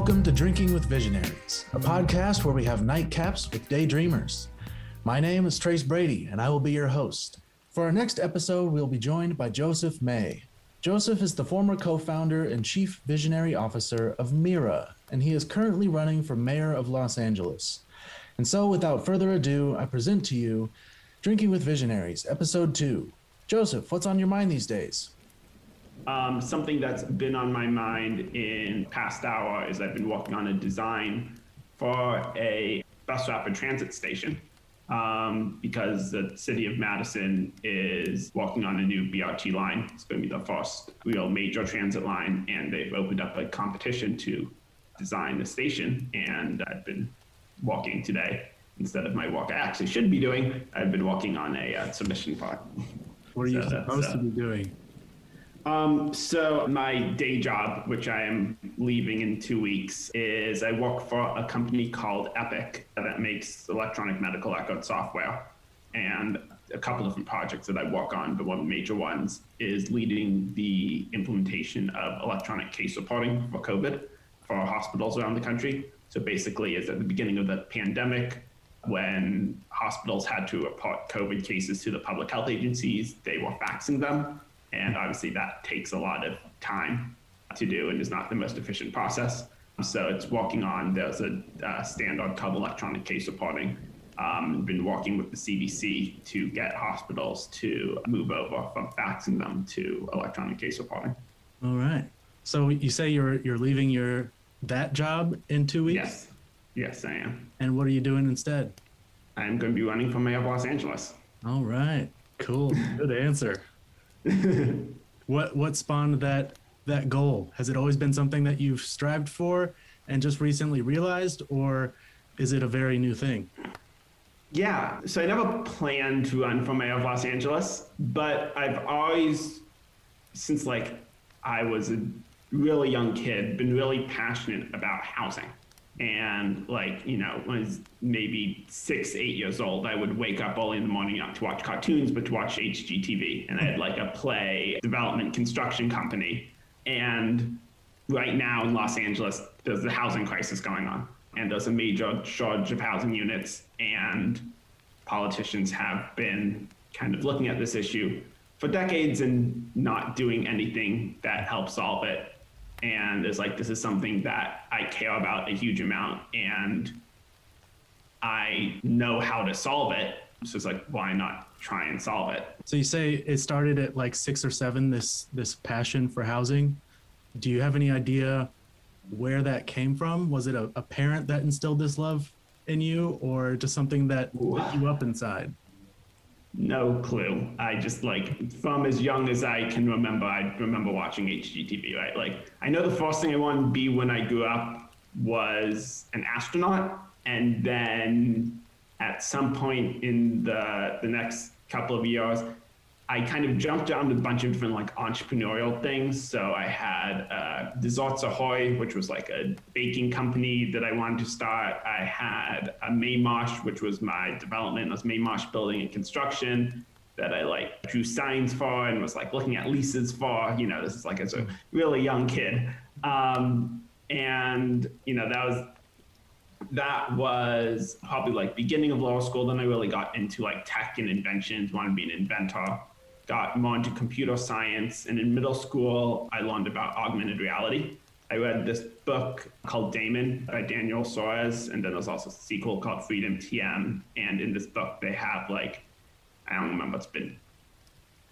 welcome to Drinking with Visionaries, a podcast where we have nightcaps with daydreamers. My name is Trace Brady, and I will be your host. For our next episode, we'll be joined by Joseph May. Joseph is the former co founder and chief visionary officer of Mira, and he is currently running for mayor of Los Angeles. And so, without further ado, I present to you Drinking with Visionaries, episode two. Joseph, what's on your mind these days? Um, something that's been on my mind in past hour is I've been working on a design for a bus rapid transit station um, because the city of Madison is working on a new BRT line. It's going to be the first real major transit line, and they've opened up a competition to design the station. And I've been walking today instead of my walk I actually should be doing. I've been walking on a uh, submission part. What are you so supposed uh, to be doing? Um, so my day job, which I am leaving in two weeks, is I work for a company called Epic that makes electronic medical record software. And a couple of different projects that I work on, but one of the major ones is leading the implementation of electronic case reporting for COVID for hospitals around the country. So basically, is at the beginning of the pandemic, when hospitals had to report COVID cases to the public health agencies, they were faxing them and obviously, that takes a lot of time to do and is not the most efficient process. So it's working on, there's a uh, standard called electronic case reporting. Um, been working with the CDC to get hospitals to move over from faxing them to electronic case reporting. All right. So you say you're you're leaving your that job in two weeks? Yes. Yes, I am. And what are you doing instead? I'm going to be running for mayor of Los Angeles. All right. Cool. Good answer. what what spawned that that goal? Has it always been something that you've strived for and just recently realized, or is it a very new thing? Yeah, so I never planned to run for mayor of Los Angeles, but I've always, since like I was a really young kid, been really passionate about housing and like you know when I was maybe six eight years old i would wake up early in the morning not to watch cartoons but to watch hgtv and i had like a play development construction company. And right now in los angeles there's a housing crisis going on. And there's a major shortage of housing units. And politicians have been kind of looking at this issue for decades and not doing anything that helps solve it and it's like this is something that I care about a huge amount and I know how to solve it. So it's like why not try and solve it? So you say it started at like six or seven, this this passion for housing. Do you have any idea where that came from? Was it a, a parent that instilled this love in you or just something that lit you up inside? No clue. I just like from as young as I can remember, I remember watching HGTV, right? Like I know the first thing I wanted to be when I grew up was an astronaut. And then at some point in the the next couple of years, I kind of jumped around with a bunch of different like entrepreneurial things. So I had uh, Desserts Ahoy, which was like a baking company that I wanted to start. I had a Maymosh, which was my development. It was Maymosh building and construction that I like drew signs for and was like looking at leases for. You know, this is like as a really young kid. Um, and you know that was that was probably like beginning of law school. Then I really got into like tech and inventions, wanted to be an inventor got more into computer science. And in middle school, I learned about augmented reality. I read this book called Daemon by Daniel Suarez, and then there's also a sequel called Freedom TM. And in this book, they have like, I don't remember, it's been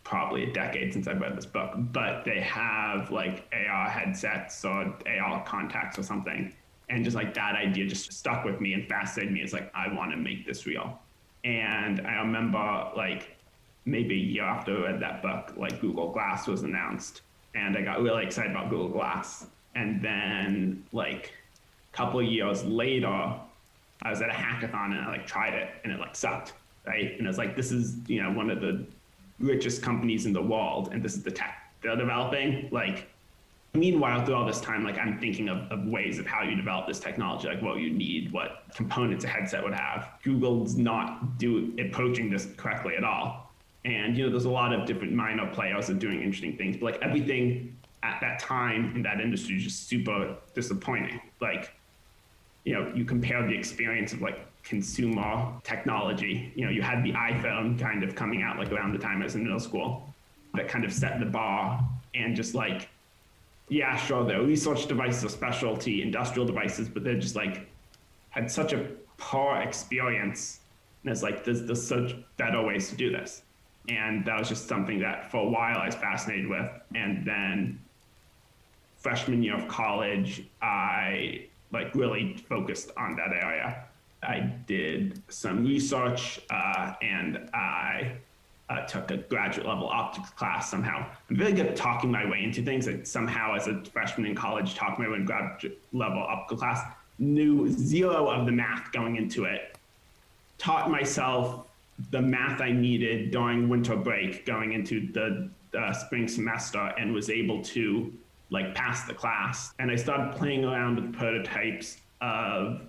probably a decade since I've read this book, but they have like AR headsets or AR contacts or something. And just like that idea just stuck with me and fascinated me. It's like, I want to make this real. And I remember like maybe a year after I read that book, like Google Glass was announced, and I got really excited about Google Glass. And then like a couple years later, I was at a hackathon and I like tried it and it like sucked, right? And it's like this is you know one of the richest companies in the world, and this is the tech they're developing. Like meanwhile, through all this time, like I'm thinking of, of ways of how you develop this technology, like what you need, what components a headset would have. Google's not do approaching this correctly at all. And you know, there's a lot of different minor players that are doing interesting things, but like everything at that time in that industry is just super disappointing. Like, you know, you compare the experience of like consumer technology. You know, you had the iPhone kind of coming out like around the time I was in middle school that kind of set the bar and just like, yeah, sure, they're research devices or specialty industrial devices, but they're just like had such a poor experience. And it's like, there's, there's such better ways to do this. And that was just something that for a while I was fascinated with. And then freshman year of college, I like really focused on that area. I did some research uh, and I uh, took a graduate level optics class somehow. I'm very good at talking my way into things. Like somehow, as a freshman in college, talking my way into graduate level optics class, knew zero of the math going into it. Taught myself the math I needed during winter break going into the uh, spring semester, and was able to like pass the class. And I started playing around with prototypes of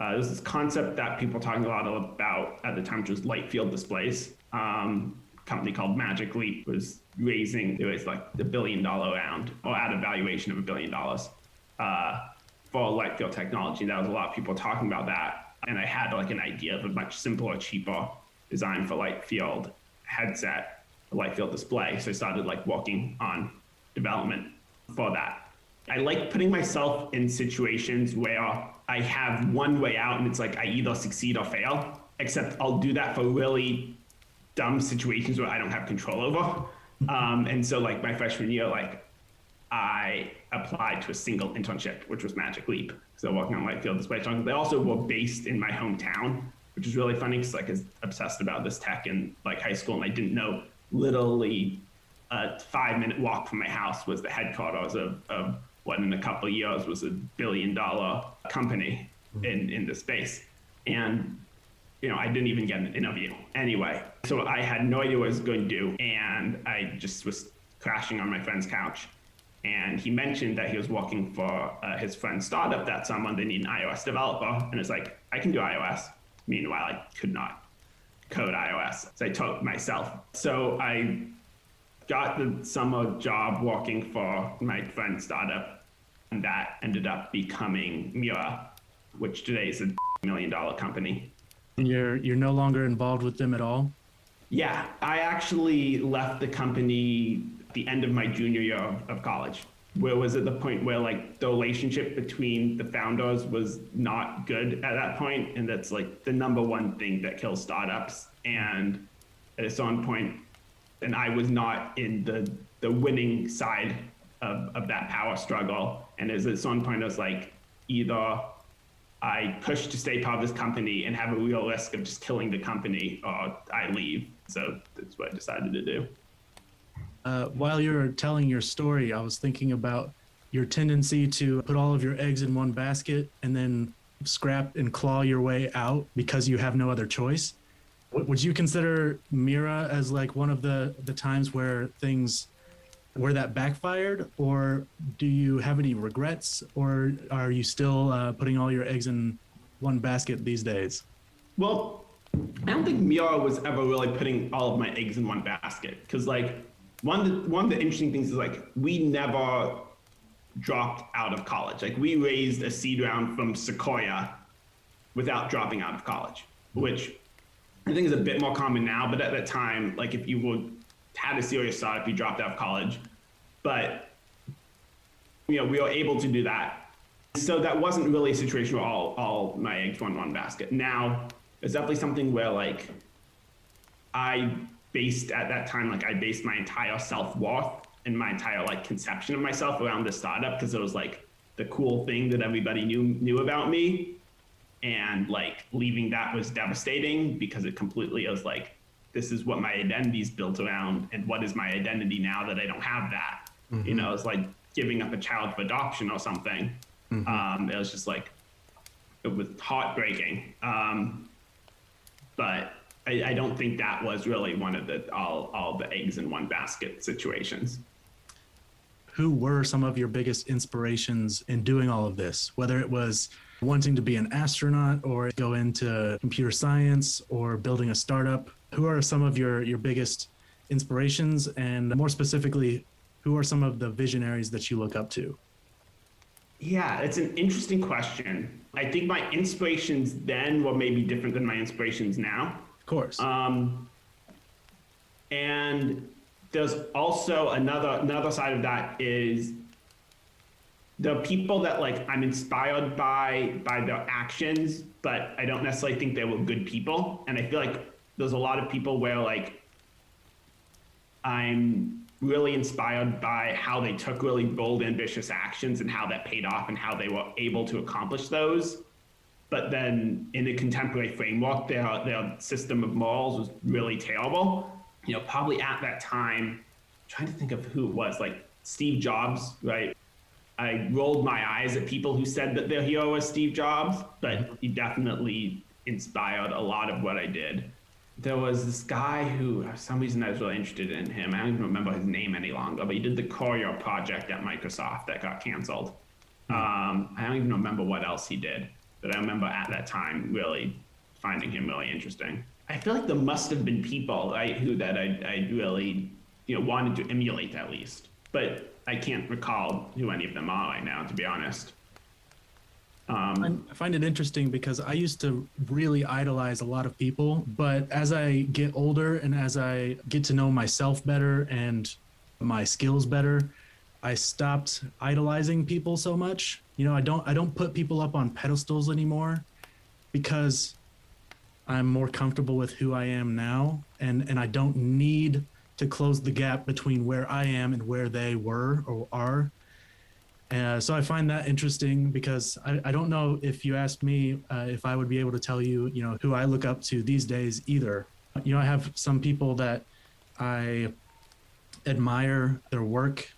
uh, this concept that people talking a lot about at the time, which was light field displays. Um, company called Magic Leap was raising it was like the billion dollar round or at a valuation of a billion dollars uh, for light field technology. That was a lot of people talking about that, and I had like an idea of a much simpler, cheaper design for light field headset, a light field display. So I started like working on development for that. I like putting myself in situations where I have one way out and it's like I either succeed or fail, except I'll do that for really dumb situations where I don't have control over. Um, and so, like, my freshman year, like, I applied to a single internship, which was Magic Leap. So, working on light field display. They also were based in my hometown, which is really funny because, like, I was obsessed about this tech in like high school, and I didn't know literally a five minute walk from my house was the headquarters of, of what in a couple of years was a billion dollar company mm-hmm. in, in the space. And, you know, I didn't even get an interview anyway. So I had no idea what I was going to do. And I just was crashing on my friend's couch. And he mentioned that he was working for uh, his friend's startup that summer. They need an iOS developer. And it's like, I can do iOS. Meanwhile, I could not code iOS. So I taught myself. So I got the summer job working for my friend's startup, and that ended up becoming Mira, which today is a million dollar company. And you're you're no longer involved with them at all? Yeah, I actually left the company at the end of my junior year of, of college. Where was at the point where like the relationship between the founders was not good at that point, and that's like the number one thing that kills startups. And at a certain point, and I was not in the the winning side of, of that power struggle. And as at some point, I was like, either I push to stay part of this company and have a real risk of just killing the company, or I leave. So that's what I decided to do. Uh, while you're telling your story, I was thinking about your tendency to put all of your eggs in one basket and then scrap and claw your way out because you have no other choice. Would you consider Mira as like one of the the times where things where that backfired, or do you have any regrets, or are you still uh, putting all your eggs in one basket these days? Well, I don't think Mira was ever really putting all of my eggs in one basket because like one of the, one of the interesting things is like we never dropped out of college. Like we raised a seed round from Sequoia without dropping out of college, which I think is a bit more common now, but at that time, like if you would had a serious startup, you dropped out of college. But you know, we were able to do that. So that wasn't really a situation where all all my eggs went in one basket. Now it's definitely something where like I based at that time, like I based my entire self worth and my entire like conception of myself around this startup because it was like the cool thing that everybody knew knew about me and like leaving that was devastating because it completely was like this is what my identity is built around and what is my identity now that i don't have that mm-hmm. you know it's like giving up a child for adoption or something mm-hmm. um, it was just like it was heartbreaking um, but I, I, don't think that was really one of the all, all the eggs in one basket situations who were some of your biggest inspirations in doing all of this whether it was wanting to be an astronaut or go into computer science or building a startup? Who are some of your, your biggest inspirations? And more specifically, Who are some of the visionaries that you look up to? Yeah, it's an interesting question. I think my inspirations then were maybe different than my inspirations now. Of course. Um, and there's also another another side of that is the people that like I'm inspired by by their actions, but I don't necessarily think they were good people. And I feel like there's a lot of people where like I'm really inspired by how they took really bold, ambitious actions and how that paid off and how they were able to accomplish those. But then in a contemporary framework, their their system of morals was really terrible. You know, probably at that time, I'm trying to think of who it was, like Steve Jobs, right? I rolled my eyes at people who said that their hero was Steve Jobs, but he definitely inspired a lot of what I did. There was this guy who, for some reason, I was really interested in him. I don't even remember his name any longer, but he did the Courier project at Microsoft that got canceled. Um, I don't even remember what else he did, but I remember at that time really finding him really interesting. I feel like there must have been people, right, who that I, I really, you know, wanted to emulate at least. But I can't recall who any of them are right now, to be honest. Um, I find it interesting because I used to really idolize a lot of people, but as I get older and as I get to know myself better and my skills better, I stopped idolizing people so much. You know, I don't I don't put people up on pedestals anymore because I'm more comfortable with who I am now and and I don't need to close the gap between where I am and where they were or are. Uh, so I find that interesting because I, I don't know if you asked me uh, if I would be able to tell you, you know, who I look up to these days either. You know, I have some people that I admire their work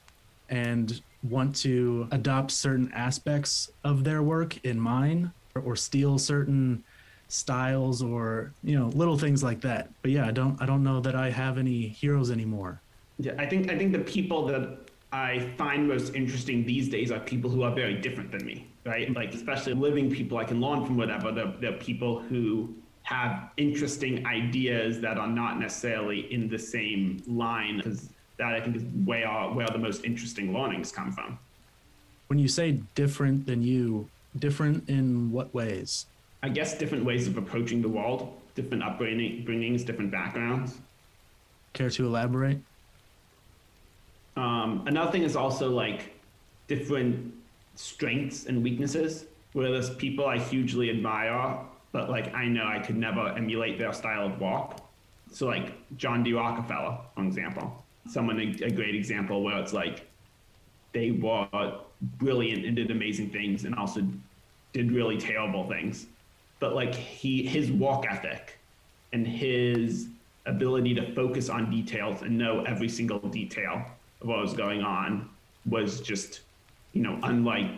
and want to adopt certain aspects of their work in mine or, or steal certain styles or you know little things like that. But yeah i don't i don't know that i have any heroes anymore. Yeah i think i think the people that i find most interesting these days are people who are very different than me right? Like especially living people i can learn from whatever. They're, people who have interesting ideas that are not necessarily in the same line because that i think is where where the most interesting learnings come from when you say different than you different in what ways I guess different ways of approaching the world, different upbringings, different backgrounds. Care to elaborate? Um, another thing is also like different strengths and weaknesses. Where there's people I hugely admire, but like I know I could never emulate their style of walk. So like John D. Rockefeller, for example, someone a, a great example where it's like they were brilliant and did amazing things, and also did really terrible things. But like he his walk ethic and his ability to focus on details and know every single detail of what was going on was just you know unlike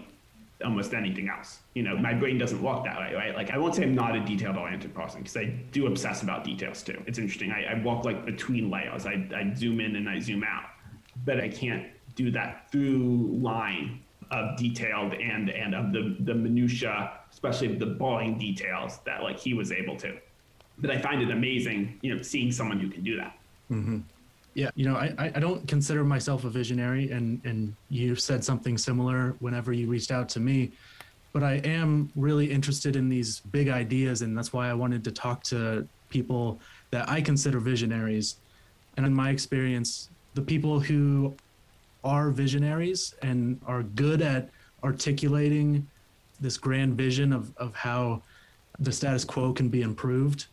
almost anything else you know my brain doesn't work that way right like i won't say i'm not a detailed oriented person because i do obsess about details too it's interesting I, I walk like between layers I, I zoom in and i zoom out but i can't do that through line of detailed and and of the the minutia especially the boring details that like he was able to. But I find it amazing, you know, seeing someone who can do that. Mm-hmm. Yeah, you know, I, I don't consider myself a visionary, and and you said something similar whenever you reached out to me. But I am really interested in these big ideas, and that's why I wanted to talk to people that I consider visionaries. And in my experience, the people who are visionaries and are good at articulating this grand vision of, of how the status quo can be improved,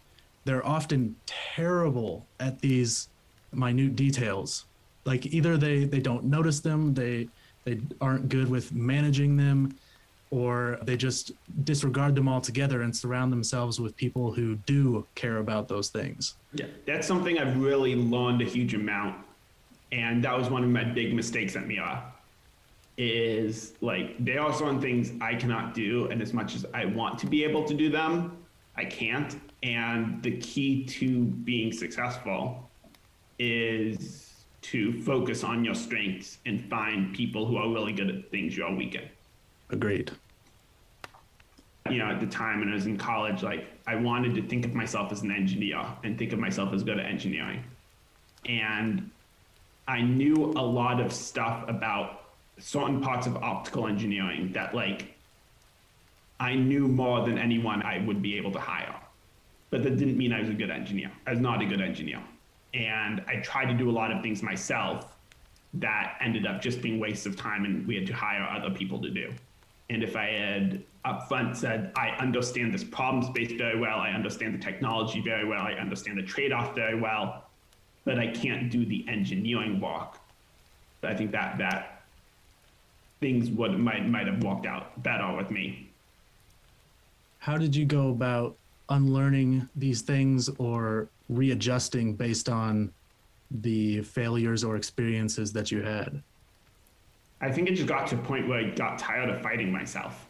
they're often terrible at these minute details. Like either they, they don't notice them, they they aren't good with managing them, or they just disregard them altogether and surround themselves with people who do care about those things. Yeah, that's something I've really learned a huge amount. And that was one of my big mistakes at Mira is like they are certain things I cannot do, and as much as I want to be able to do them, I can't. And the key to being successful is to focus on your strengths and find people who are really good at things you're weak in. Agreed. You know, at the time when I was in college, like I wanted to think of myself as an engineer and think of myself as good at engineering. And I knew a lot of stuff about certain parts of optical engineering that like I knew more than anyone I would be able to hire. But that didn't mean I was a good engineer. I was not a good engineer. And I tried to do a lot of things myself that ended up just being waste of time and we had to hire other people to do. And if I had upfront said, I understand this problem space very well, I understand the technology very well, I understand the trade off very well, but I can't do the engineering work. I think that that things would might might have worked out better with me. How did you go about unlearning these things or readjusting based on the failures or experiences that you had? I think it just got to a point where I got tired of fighting myself.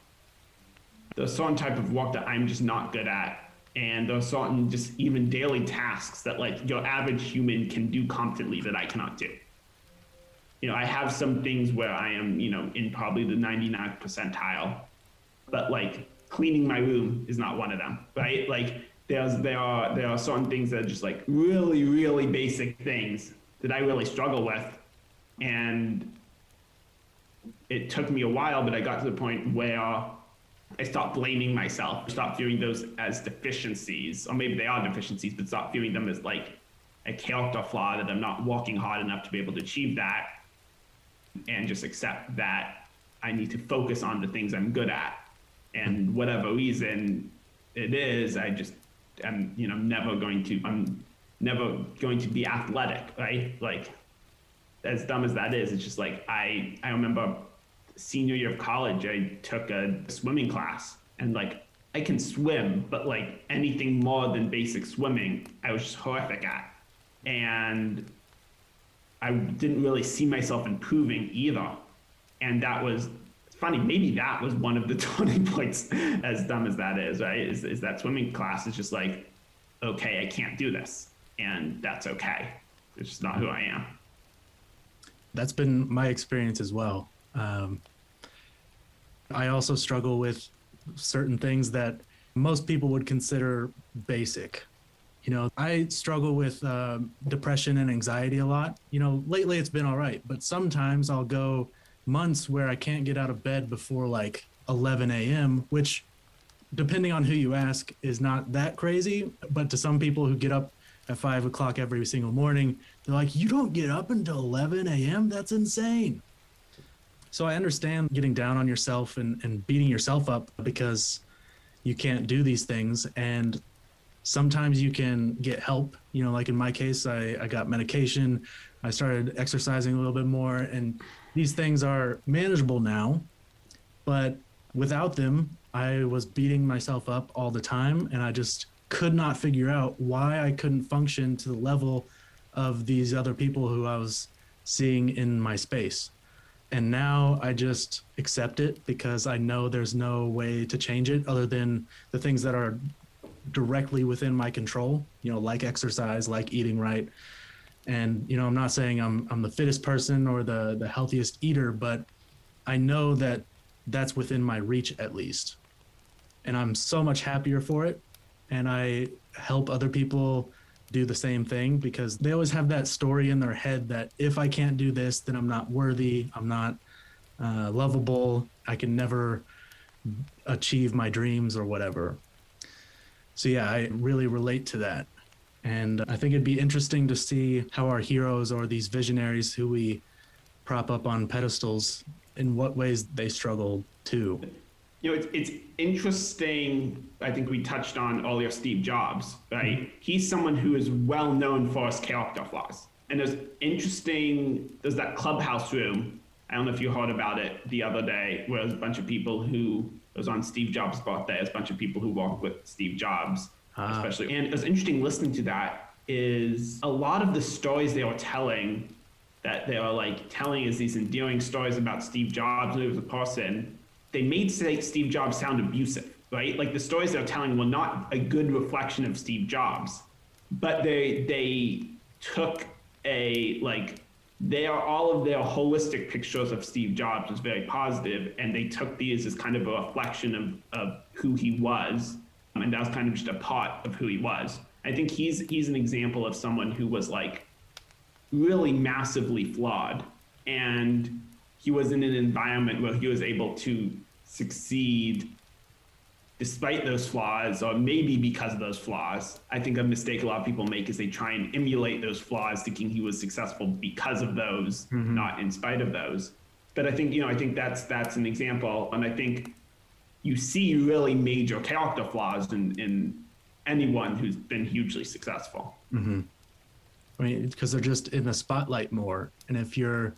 There's certain type of work that I'm just not good at. And there's certain just even daily tasks that like your average human can do competently that I cannot do. You know, I have some things where I am, you know, in probably the 99th percentile, but like cleaning my room is not one of them, right? Like there's there are there are certain things that are just like really really basic things that I really struggle with, and it took me a while, but I got to the point where I stopped blaming myself, stopped viewing those as deficiencies, or maybe they are deficiencies, but stopped viewing them as like a character flaw that I'm not working hard enough to be able to achieve that, and just accept that I need to focus on the things I'm good at, and whatever reason it is, I just am you know never going to I'm never going to be athletic, right? Like as dumb as that is, it's just like I I remember senior year of college, I took a swimming class and like I can swim, but like anything more than basic swimming, I was just horrific at. And I didn't really see myself improving either. And that was funny. Maybe that was one of the turning points, as dumb as that is, right? Is, is that swimming class is just like, okay, I can't do this. And that's okay. It's just not who I am. That's been my experience as well. Um, I also struggle with certain things that most people would consider basic. You know, I struggle with uh, depression and anxiety a lot. You know, lately it's been all right, but sometimes I'll go months where I can't get out of bed before like 11 a.m., which, depending on who you ask, is not that crazy. But to some people who get up at five o'clock every single morning, they're like, You don't get up until 11 a.m.? That's insane. So I understand getting down on yourself and, and beating yourself up because you can't do these things. And sometimes you can get help. You know, like in my case, I, I got medication. I started exercising a little bit more. And these things are manageable now. But without them, I was beating myself up all the time. And I just could not figure out why I couldn't function to the level of these other people who I was seeing in my space and now I just accept it because I know there's no way to change it other than the things that are directly within my control, you know, like exercise, like eating right. And you know, I'm not saying I'm I'm the fittest person or the the healthiest eater, but I know that that's within my reach at least. And I'm so much happier for it and I help other people do the same thing because they always have that story in their head that if I can't do this, then I'm not worthy, I'm not uh, lovable, I can never achieve my dreams or whatever. So, yeah, I really relate to that. And I think it'd be interesting to see how our heroes or these visionaries who we prop up on pedestals, in what ways they struggle too you know, it's, it's interesting. I think we touched on earlier Steve Jobs, right? Mm-hmm. He's someone who is well known for his character flaws. And there's interesting, there's that clubhouse room. I don't know if you heard about it the other day, where there's a bunch of people who, it was on Steve Jobs' birthday, there's a bunch of people who worked with Steve Jobs, ah. especially. And it was interesting listening to that is a lot of the stories they were telling that they were like telling is these endearing stories about Steve Jobs, who was a person they made Steve Jobs sound abusive, right? Like the stories they're telling were not a good reflection of Steve Jobs, but they they took a like they are all of their holistic pictures of Steve Jobs was very positive, and they took these as kind of a reflection of, of who he was, and that was kind of just a pot of who he was. I think he's he's an example of someone who was like really massively flawed. And he was in an environment where he was able to succeed despite those flaws, or maybe because of those flaws. I think a mistake a lot of people make is they try and emulate those flaws, thinking he was successful because of those, mm-hmm. not in spite of those. But I think you know, I think that's that's an example, and I think you see really major character flaws in in anyone who's been hugely successful. Mm-hmm. I mean, because they're just in the spotlight more, and if you're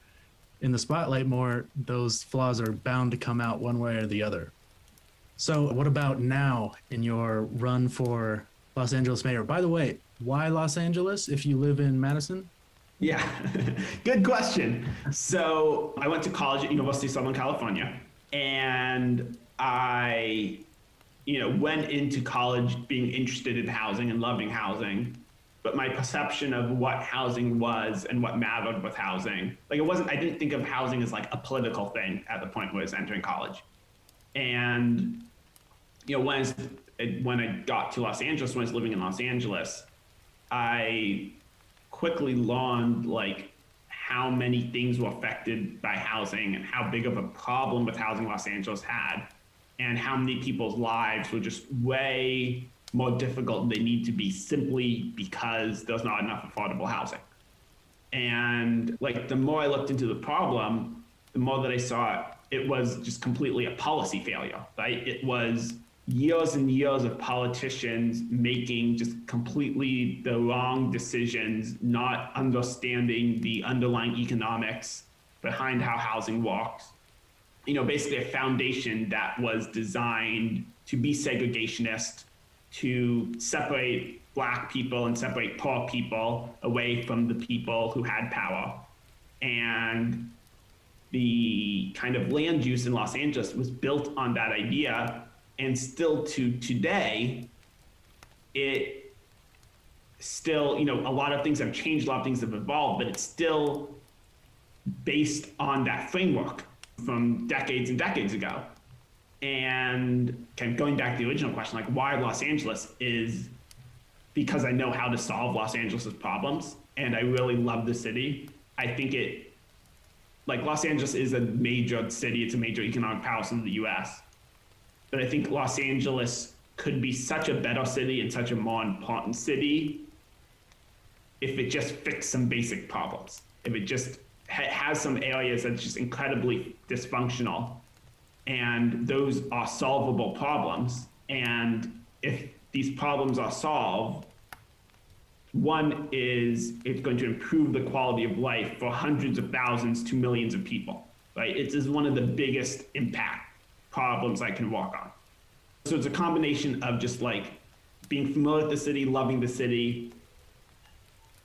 in the spotlight more, those flaws are bound to come out one way or the other. So, what about now in your run for Los Angeles mayor? By the way, why Los Angeles if you live in Madison? Yeah, good question. So, I went to college at University of Southern California, and I, you know, went into college being interested in housing and loving housing. But my perception of what housing was and what mattered with housing, like it wasn't, I didn't think of housing as like a political thing at the point where I was entering college. And you know, when I, when I got to Los Angeles, when I was living in Los Angeles, I quickly learned like how many things were affected by housing and how big of a problem with housing Los Angeles had, and how many people's lives were just way more difficult than they need to be simply because there's not enough affordable housing. And like the more I looked into the problem, the more that I saw it was just completely a policy failure, right? It was years and years of politicians making just completely the wrong decisions, not understanding the underlying economics behind how housing works. You know, basically a foundation that was designed to be segregationist, to separate black people and separate poor people away from the people who had power. And the kind of land use in Los Angeles was built on that idea. And still to today, it still, you know, a lot of things have changed, a lot of things have evolved, but it's still based on that framework from decades and decades ago. And kind of going back to the original question, like why Los Angeles is because I know how to solve Los Angeles's problems and I really love the city. I think it like Los Angeles is a major city, it's a major economic powerhouse in the US. But I think Los Angeles could be such a better city and such a more important city if it just fixed some basic problems. If it just ha- has some areas that's just incredibly dysfunctional and those are solvable problems. And if these problems are solved, one is it's going to improve the quality of life for hundreds of thousands to millions of people, right? It is one of the biggest impact problems I can walk on. So it's a combination of just like being familiar with the city, loving the city,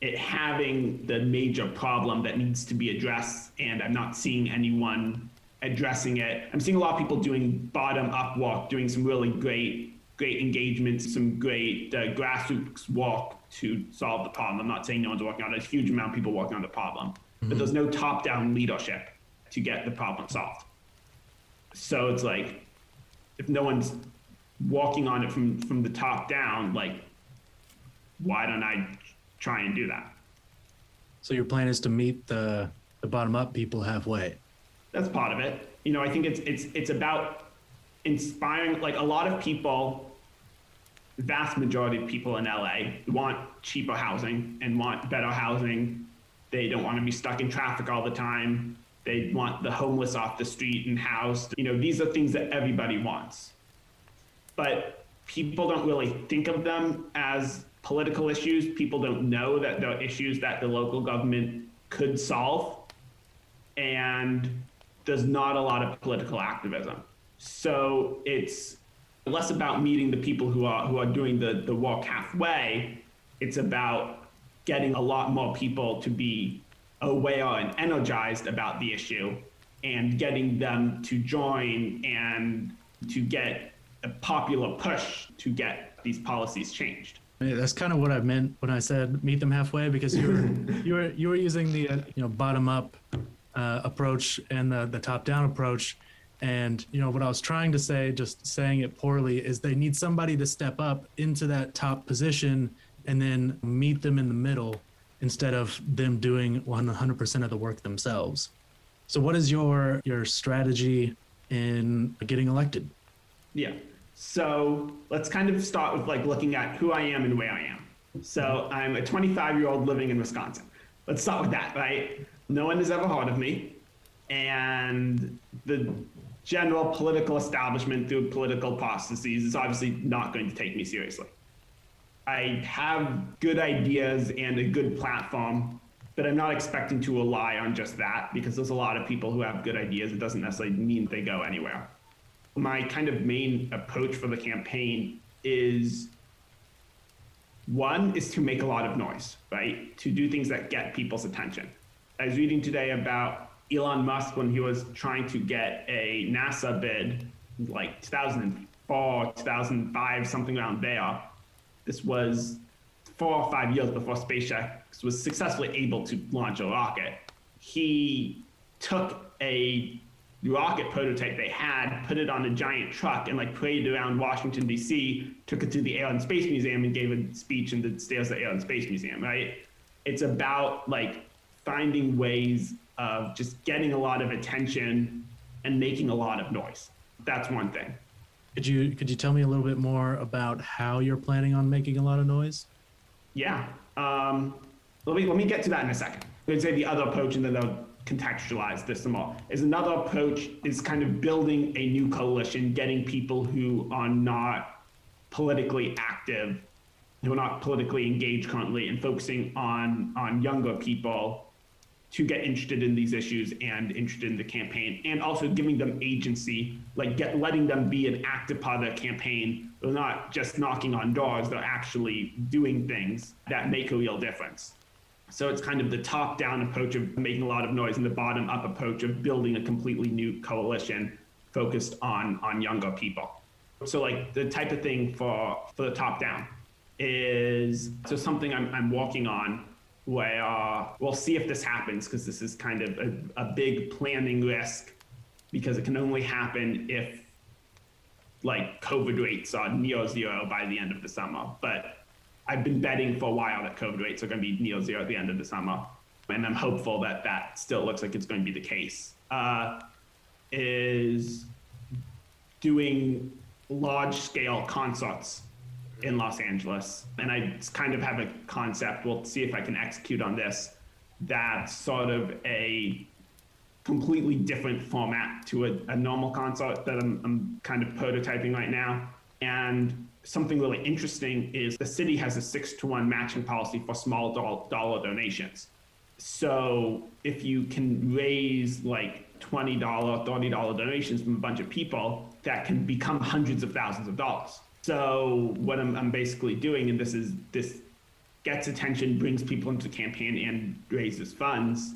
it having the major problem that needs to be addressed, and I'm not seeing anyone addressing it. I'm seeing a lot of people doing bottom up work, doing some really great, great engagements, some great uh, grassroots walk to solve the problem. I'm not saying no one's working on it. There's a huge amount of people working on the problem, mm-hmm. but there's no top-down leadership to get the problem solved. So it's like if no one's walking on it from from the top down, like why don't I try and do that? So your plan is to meet the the bottom up people halfway. That's part of it. You know, I think it's it's it's about inspiring like a lot of people vast majority of people in LA want cheaper housing and want better housing. They don't want to be stuck in traffic all the time. They want the homeless off the street and housed. You know, these are things that everybody wants. But people don't really think of them as political issues. People don't know that they're issues that the local government could solve. And there's not a lot of political activism. So it's less about meeting the people who are who are doing the the walk halfway. It's about getting a lot more people to be aware and energized about the issue and getting them to join and to get a popular push to get these policies changed. Yeah, that's kind of what I meant when I said meet them halfway because you were you were you were using the uh, you know bottom up uh, approach and the the top down approach and you know what I was trying to say, just saying it poorly, is they need somebody to step up into that top position and then meet them in the middle instead of them doing 100% of the work themselves. So what is your your strategy in getting elected? Yeah. So let's kind of start with like looking at who I am and where I am. So I'm a 25 year old living in Wisconsin. Let's start with that, right? No one has ever heard of me. And the general political establishment through political processes is obviously not going to take me seriously. I have good ideas and a good platform, but I'm not expecting to rely on just that because there's a lot of people who have good ideas. It doesn't necessarily mean they go anywhere. My kind of main approach for the campaign is one is to make a lot of noise, right? To do things that get people's attention. I was reading today about Elon Musk when he was trying to get a NASA bid, like 2004, 2005, something around there. This was four or five years before SpaceX was successfully able to launch a rocket. He took a rocket prototype they had, put it on a giant truck, and like paraded around Washington D.C. Took it to the Air and Space Museum and gave a speech in the stairs of the Air and Space Museum. Right? It's about like finding ways of just getting a lot of attention and making a lot of noise. That's one thing. Could you could you tell me a little bit more about how you're planning on making a lot of noise? Yeah. Um, let me let me get to that in a second. To say the other approach, and then I'll contextualize this some more. Is another approach is kind of building a new coalition, getting people who are not politically active, who are not politically engaged currently, and focusing on on younger people to get interested in these issues and interested in the campaign and also giving them agency like get letting them be an active part of the campaign they're not just knocking on doors they're actually doing things that make a real difference so it's kind of the top down approach of making a lot of noise and the bottom up approach of building a completely new coalition focused on on younger people so like the type of thing for for the top down is so something i'm, I'm walking on where uh, we'll see if this happens because this is kind of a, a big planning risk because it can only happen if like COVID rates are near zero by the end of the summer. But I've been betting for a while that COVID rates are going to be near zero at the end of the summer. And I'm hopeful that that still looks like it's going to be the case. Uh, is doing large scale concerts in Los Angeles. And I kind of have a concept, we'll see if I can execute on this, that's sort of a completely different format to a, a normal concert that I'm, I'm kind of prototyping right now. And something really interesting is the city has a six to one matching policy for small dollar donations. So if you can raise like $20, $30 donations from a bunch of people, that can become hundreds of thousands of dollars. So what I'm, I'm basically doing, and this is this gets attention, brings people into the campaign, and raises funds,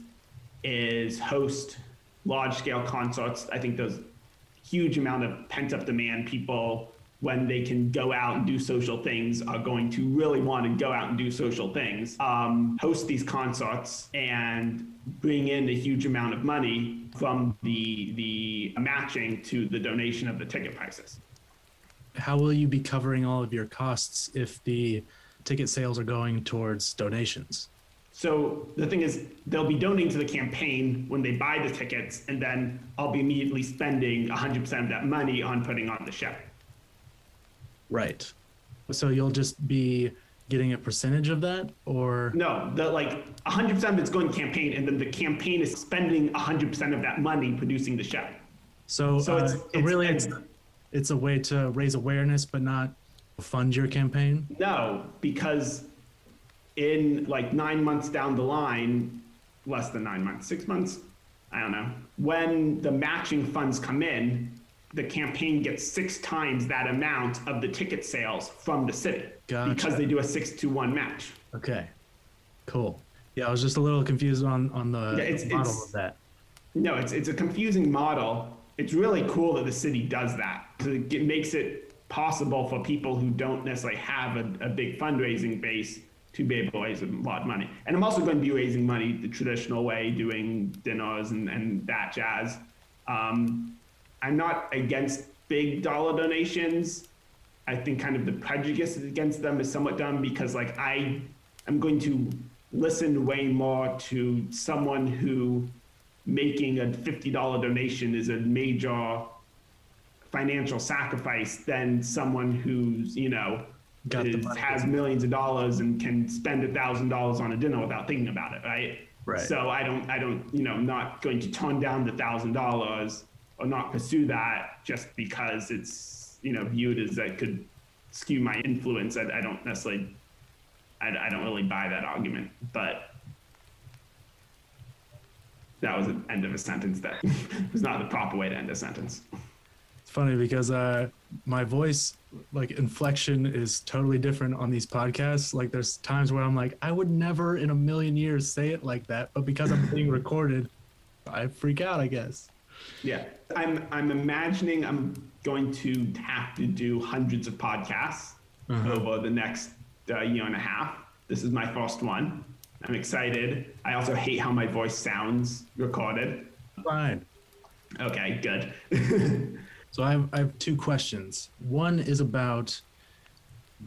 is host large scale concerts. I think there's huge amount of pent up demand. People when they can go out and do social things are going to really want to go out and do social things um, host these concerts and bring in a huge amount of money from the the matching to the donation of the ticket prices how will you be covering all of your costs if the ticket sales are going towards donations? So the thing is, they'll be donating to the campaign when they buy the tickets, and then I'll be immediately spending 100% of that money on putting on the show. Right. So you'll just be getting a percentage of that, or no? The like 100% of it's going to campaign, and then the campaign is spending 100% of that money producing the show. So, so uh, it's, it's, really it's, it's a way to raise awareness but not fund your campaign? No, because in like nine months down the line, less than nine months, six months, I don't know, when the matching funds come in, the campaign gets six times that amount of the ticket sales from the city gotcha. because they do a six to one match. Okay, cool. Yeah, I was just a little confused on on the, yeah, it's, model it's, of that. No, it's it's a confusing model it's really cool that the city does that because it makes it possible for people who don't necessarily have a, a, big fundraising base to be able to raise a lot of money. And I'm also going to be raising money the traditional way, doing dinners and, and that jazz. Um, I'm not against big dollar donations. I think kind of the prejudice against them is somewhat dumb because like I am going to listen way more to someone who making a $50 donation is a major financial sacrifice than someone who's, you know, Got is- has millions of dollars and can spend a thousand dollars on a dinner without thinking about it, right? Right. So I don't, I don't, you know, I'm not going to turn down the thousand dollars not pursue that just because it's, you know, viewed as that could skew my influence. I, I don't necessarily, I, I don't really buy that argument, but that was the end of a sentence that was not the proper way to end a sentence. It's funny because uh, my voice, like inflection, is totally different on these podcasts. Like, there's times where I'm like, I would never in a million years say it like that, but because I'm being recorded, I freak out. I guess. Yeah, I'm I'm imagining I'm going to have to do hundreds of podcasts over the next uh, year and a half. This is my first one. I'm excited. I also hate how my voice sounds recorded. Fine. Okay, good. So I have, I have two questions. One is about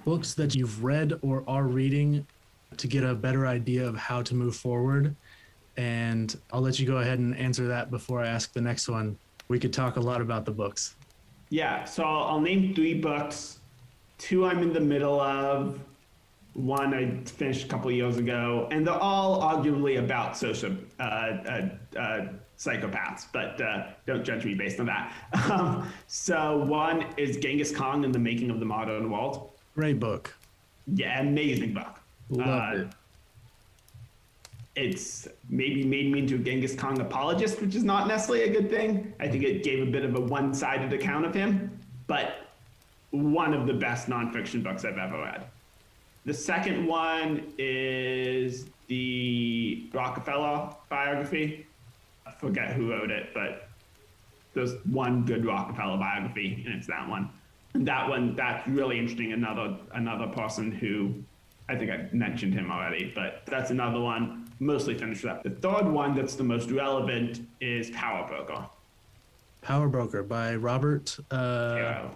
books that you've read or are reading to get a better idea of how to move forward. And I'll let you go ahead and answer that before I ask the next one. We could talk a lot about the books. yeah, so I'll, I'll name three books. Two I'm in the middle of. One I finished a couple years ago, and they're all arguably about social uh, uh, uh, psychopaths, but uh, don't judge me based on that. Um, so one is Genghis Khan and the Making of the Modern World. Great book. Yeah, amazing book. Loved it. It's maybe made me into a Genghis Khan apologist, which is not necessarily a good thing. I think it gave a bit of a one-sided account of him, but one of the best nonfiction books I've ever read. The second one is the Rockefeller biography. I forget who wrote it, but there's one good Rockefeller biography, and it's that one. And that one, that's really interesting. Another another person who I think I mentioned him already, but that's another one. Mostly finished up. The third one that's the most relevant is Power Broker. Power Broker by Robert uh, Caro.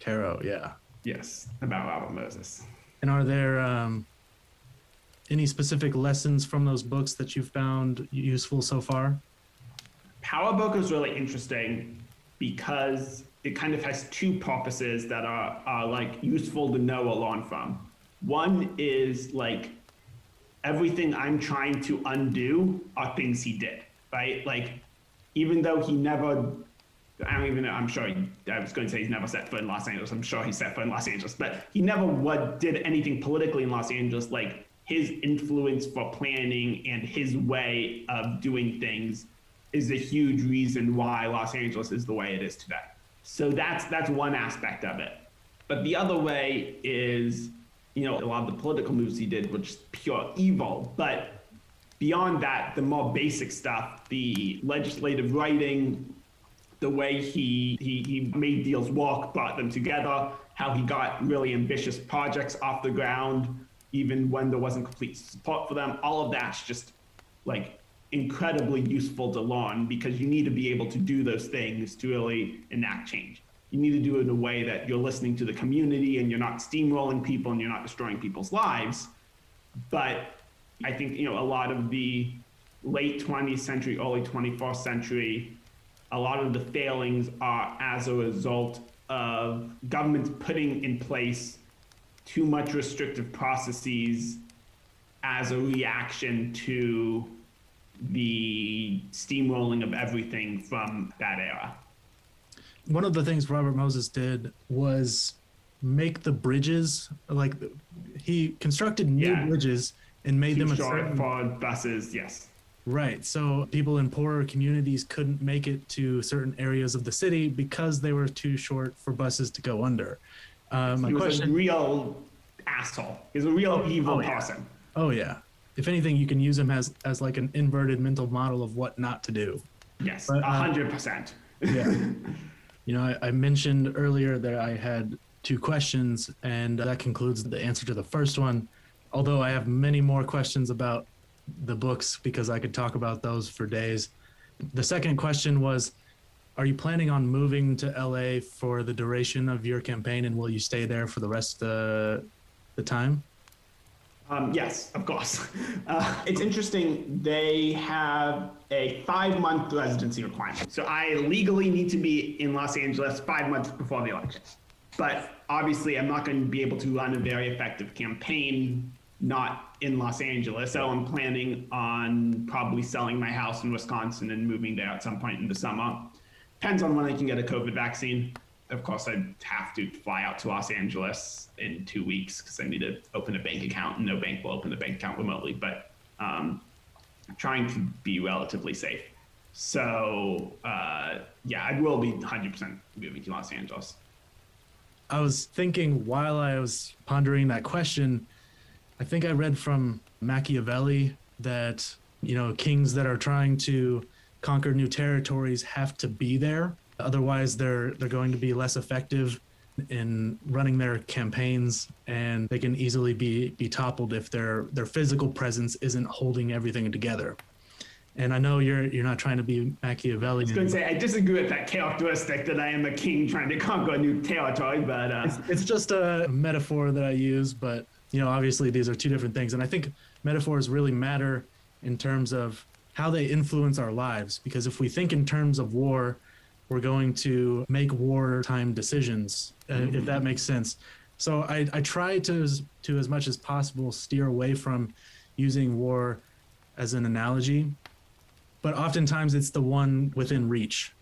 Caro. Yeah. Yes, about Robert Moses. And are there um, any specific lessons from those books that you found useful so far? Power Broker is really interesting because it kind of has two purposes that are, are like useful to know or learn from. One is like everything I'm trying to undo are things he did, right? Like even though he never I don't even know. I'm sure. He, I was going to say he's never set foot in Los Angeles. I'm sure he set foot in Los Angeles, but he never what did anything politically in Los Angeles. Like his influence for planning and his way of doing things is a huge reason why Los Angeles is the way it is today. So that's that's one aspect of it. But the other way is, you know, a lot of the political moves he did, which is pure evil. But beyond that, the more basic stuff, the legislative writing, the way he, he, he made deals work, brought them together, how he got really ambitious projects off the ground, even when there wasn't complete support for them. All of that's just like incredibly useful to learn because you need to be able to do those things to really enact change. You need to do it in a way that you're listening to the community and you're not steamrolling people and you're not destroying people's lives. But I think you know a lot of the late 20th century, early 21st century, a lot of the failings are as a result of governments putting in place too much restrictive processes as a reaction to the steamrolling of everything from that era. One of the things Robert Moses did was make the bridges like he constructed new Yeah. bridges and made them Too a short for buses, yes. Right. So people in poorer communities couldn't make it to certain areas of the city because they were too short for buses to go under. Uh, my He was question. a real asshole. He was a real evil oh, yeah. person. oh yeah. If anything, you can use him as as like an inverted mental model of what not to do. Yes, uh, hundred percent. Yeah. you know, I, I mentioned earlier that I had two questions, and that concludes the answer to the first one. Although I have many more questions about the books because I could talk about those for days. The second question was Are you planning on moving to LA for the duration of your campaign, and will you stay there for the rest of the time? Um, yes, of course. Uh, it's interesting. They have a five month residency requirement. So I legally need to be in Los Angeles five months before the election. But obviously, I'm not going to be able to run a very effective campaign not in Los Angeles. So I'm planning on probably selling my house in Wisconsin and moving there at some point in the summer. Depends on when I can get a COVID vaccine of course, I'd have to fly out to Los Angeles in two weeks because I need to open a bank account, and no bank will open the bank account remotely. But um, trying to be relatively safe. So uh, yeah, I will be 100% moving to Los Angeles. I was thinking while I was pondering that question, I think I read from Machiavelli that you know kings that are trying to conquer new territories have to be there Otherwise, they're they're going to be less effective in running their campaigns, and they can easily be be toppled if their their physical presence isn't holding everything together. And I know you're you're not trying to be Machiavellian. I was going to say I disagree with that characteristic that I am a king trying to conquer a new territory, but uh... it's, it's just a metaphor that I use. But you know, obviously these are two different things, and I think metaphors really matter in terms of how they influence our lives. Because if we think in terms of war, we're going to make wartime decisions, uh, mm-hmm. if that makes sense. So I, I try to, to as much as possible steer away from using war as an analogy, but oftentimes it's the one within reach.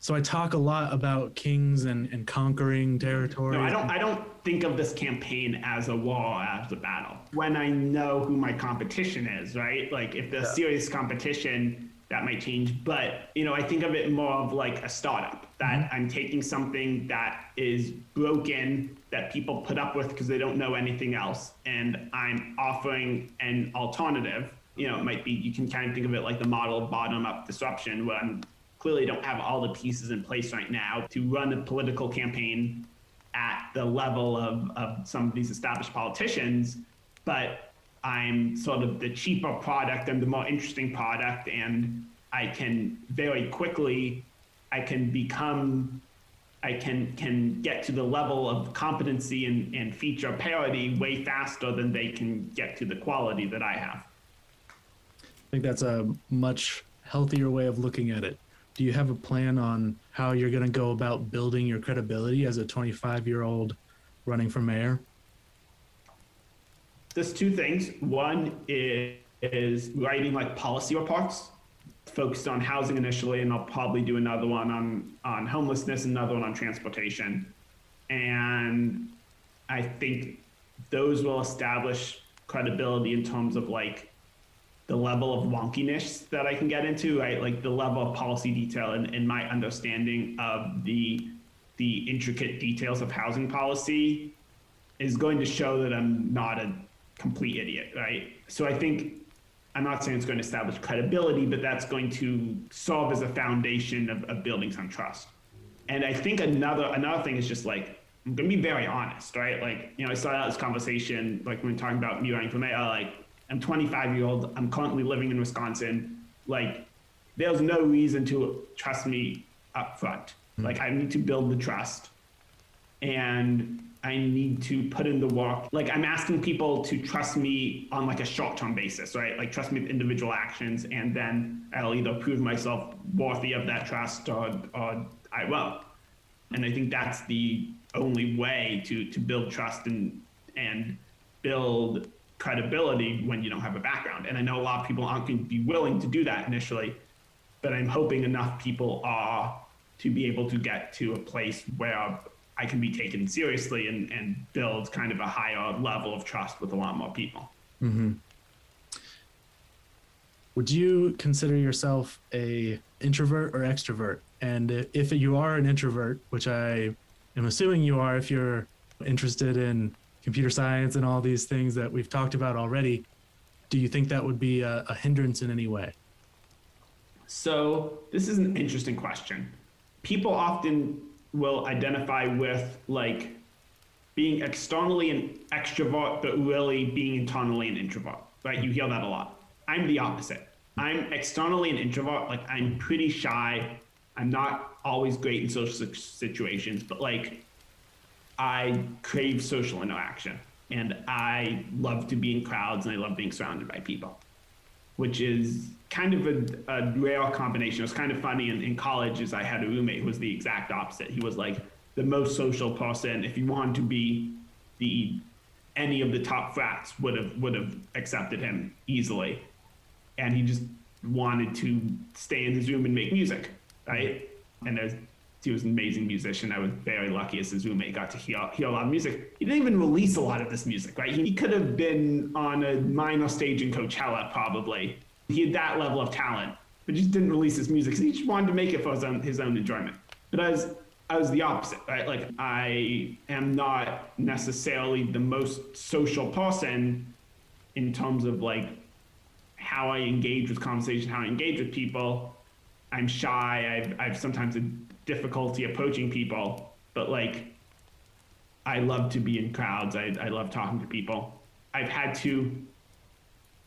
So I talk a lot about kings and, and conquering territory. No, I don't. I don't think of this campaign as a war, as a battle. When I know who my competition is, right? Like if the yeah. serious competition that might change. But you know, I think of it more of like a startup that mm-hmm. I'm taking something that is broken that people put up with because they don't know anything else, and I'm offering an alternative. You know, it might be you can kind of think of it like the model of bottom up disruption, where I'm clearly don't have all the pieces in place right now to run a political campaign at the level of, of some of these established politicians, but I'm sort of the cheaper product and the more interesting product, and I can very quickly, I can become, I can can get to the level of competency and, and feature parity way faster than they can get to the quality that I have. I think that's a much healthier way of looking at it. Do you have a plan on how you're going to go about building your credibility as a 25 year old running for mayor? There's two things. One is, is writing like policy reports focused on housing initially, and I'll probably do another one on on homelessness, another one on transportation, and I think those will establish credibility in terms of like the level of wonkiness that I can get into, right? Like the level of policy detail and, and my understanding of the the intricate details of housing policy is going to show that I'm not a complete idiot, right? So I think I'm not saying it's going to establish credibility, but that's going to serve as a foundation of, of building some trust. And I think another another thing is just like I'm gonna be very honest, right? Like, you know, I started out this conversation like when talking about me running for mayor, like I'm 25 year old, I'm currently living in Wisconsin. Like, there's no reason to trust me up front. Mm-hmm. Like I need to build the trust. And I need to put in the work. Like I'm asking people to trust me on like a short-term basis, right? Like trust me with individual actions, and then I'll either prove myself worthy of that trust or, or I won't. And I think that's the only way to to build trust and and build credibility when you don't have a background. And I know a lot of people aren't going to be willing to do that initially, but I'm hoping enough people are to be able to get to a place where I can be taken seriously and, and build kind of a higher level of trust with a lot more people. Mm-hmm. Would you consider yourself a introvert or extrovert? And if you are an introvert, which I am assuming you are, if you're interested in computer science and all these things that we've talked about already, do you think that would be a, a hindrance in any way? So this is an interesting question. People often will identify with like being externally an extrovert, but really being internally an introvert, right? You hear that a lot. I'm the opposite. I'm externally an introvert. Like I'm pretty shy. I'm not always great in social situations, but like I crave social interaction. and I love to be in crowds and I love being surrounded by people, which is kind of a, a rare combination. It was kind of funny in, in college as I had a roommate who was the exact opposite. He was like the most social person. If you wanted to be the any of the top frats would have would have accepted him easily, and he just wanted to stay in his room and make music, right? And there's he was an amazing musician. I was very lucky as his roommate got to hear, hear a lot of music. He didn't even release a lot of this music, right? He could have been on a minor stage in Coachella, probably. He had that level of talent, but just didn't release his music because he just wanted to make it for his own, his own enjoyment. But I was, I was the opposite, right? Like, I am not necessarily the most social person in terms of like how I engage with conversation, how I engage with people. I'm shy. I've, I've sometimes a difficulty approaching people, but like I love to be in crowds. I, I love talking to people. I've had to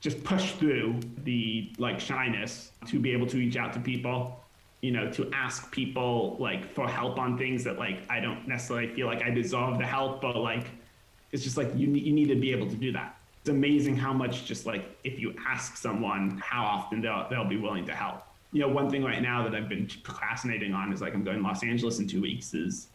just push through the like shyness to be able to reach out to people, you know, to ask people like for help on things that like I don't necessarily feel like I deserve the help, but like it's just like you you need to be able to do that. It's amazing how much just like if you ask someone how often they'll they'll be willing to help you know, one thing right now that I've been procrastinating on is like I'm going to Los Angeles in two weeks. Is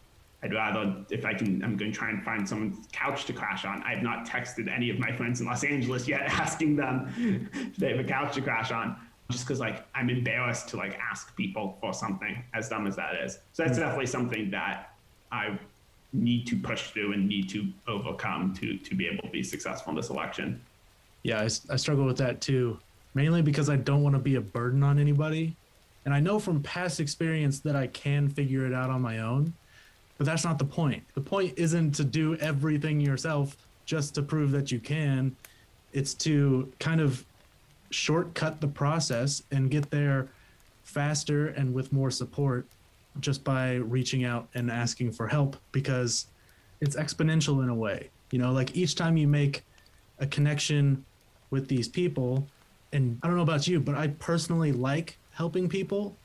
I'd rather if I can, I'm going to try and find someone's couch to crash on. I have not texted any of my friends in Los Angeles yet, asking them if they have a couch to crash on, just because like I'm embarrassed to like ask people for something, as dumb as that is. So that's hmm. definitely something that I need to push through and need to overcome to to be able to be successful in this election. Yeah, I, I struggle with that too mainly because I don't want to be a burden on anybody. And I know from past experience that I can figure it out on my own, but that's not the point. The point isn't to do everything yourself just to prove that you can. It's to kind of shortcut the process and get there faster and with more support just by reaching out and asking for help because it's exponential in a way. You know, like each time you make a connection with these people, and I don't know about you, but I personally like helping people.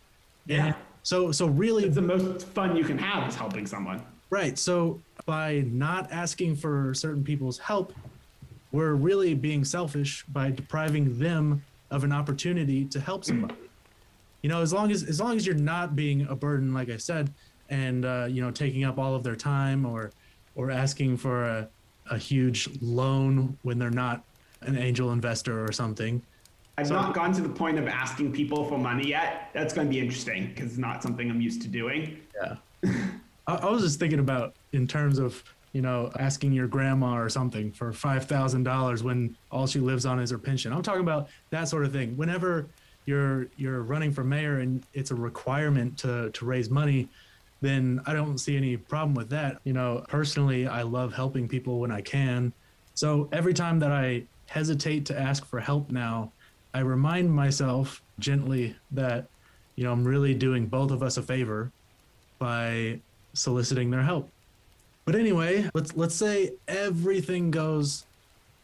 Yeah. And so so really it's the most fun you can have is helping someone. Right. So by not asking for certain people's help, we're really being selfish by depriving them of an opportunity to help somebody. You know, as long as as long as you're not being a burden, like I said, and uh, you know, taking up all of their time or or asking for a, a huge loan when they're not an angel investor or something, I've so, not gone to the point of asking people for money yet. That's going to be interesting because it's not something I'm used to doing. Yeah. I, I was just thinking about in terms of you know, asking your grandma or something for five thousand dollars when all she lives on is her pension. I'm talking about that sort of thing. Whenever you're you're running for mayor and it's a requirement to to raise money, then I don't see any problem with that. You know, personally, I love helping people when I can. So every time that I hesitate to ask for help now, I remind myself gently that, you know, I'm really doing both of us a favor by soliciting their help. But anyway, let's let's say everything goes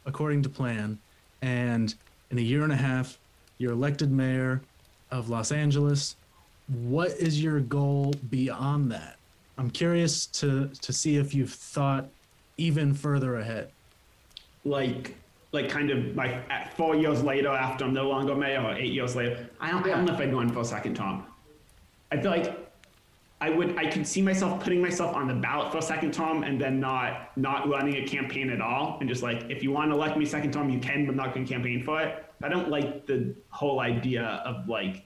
according to plan and in a year and a half you're elected mayor of Los Angeles. What is your goal beyond that? I'm curious to to see if you've thought even further ahead. Like like kind of like four years later after I'm no longer mayor or eight years later, I don't, I don't know if I'd go in for a second term. I feel like I would I could see myself putting myself on the ballot for a second term and then not not running a campaign at all and just like if you want to elect me second term you can but I'm not going to campaign for it. I don't like the whole idea of like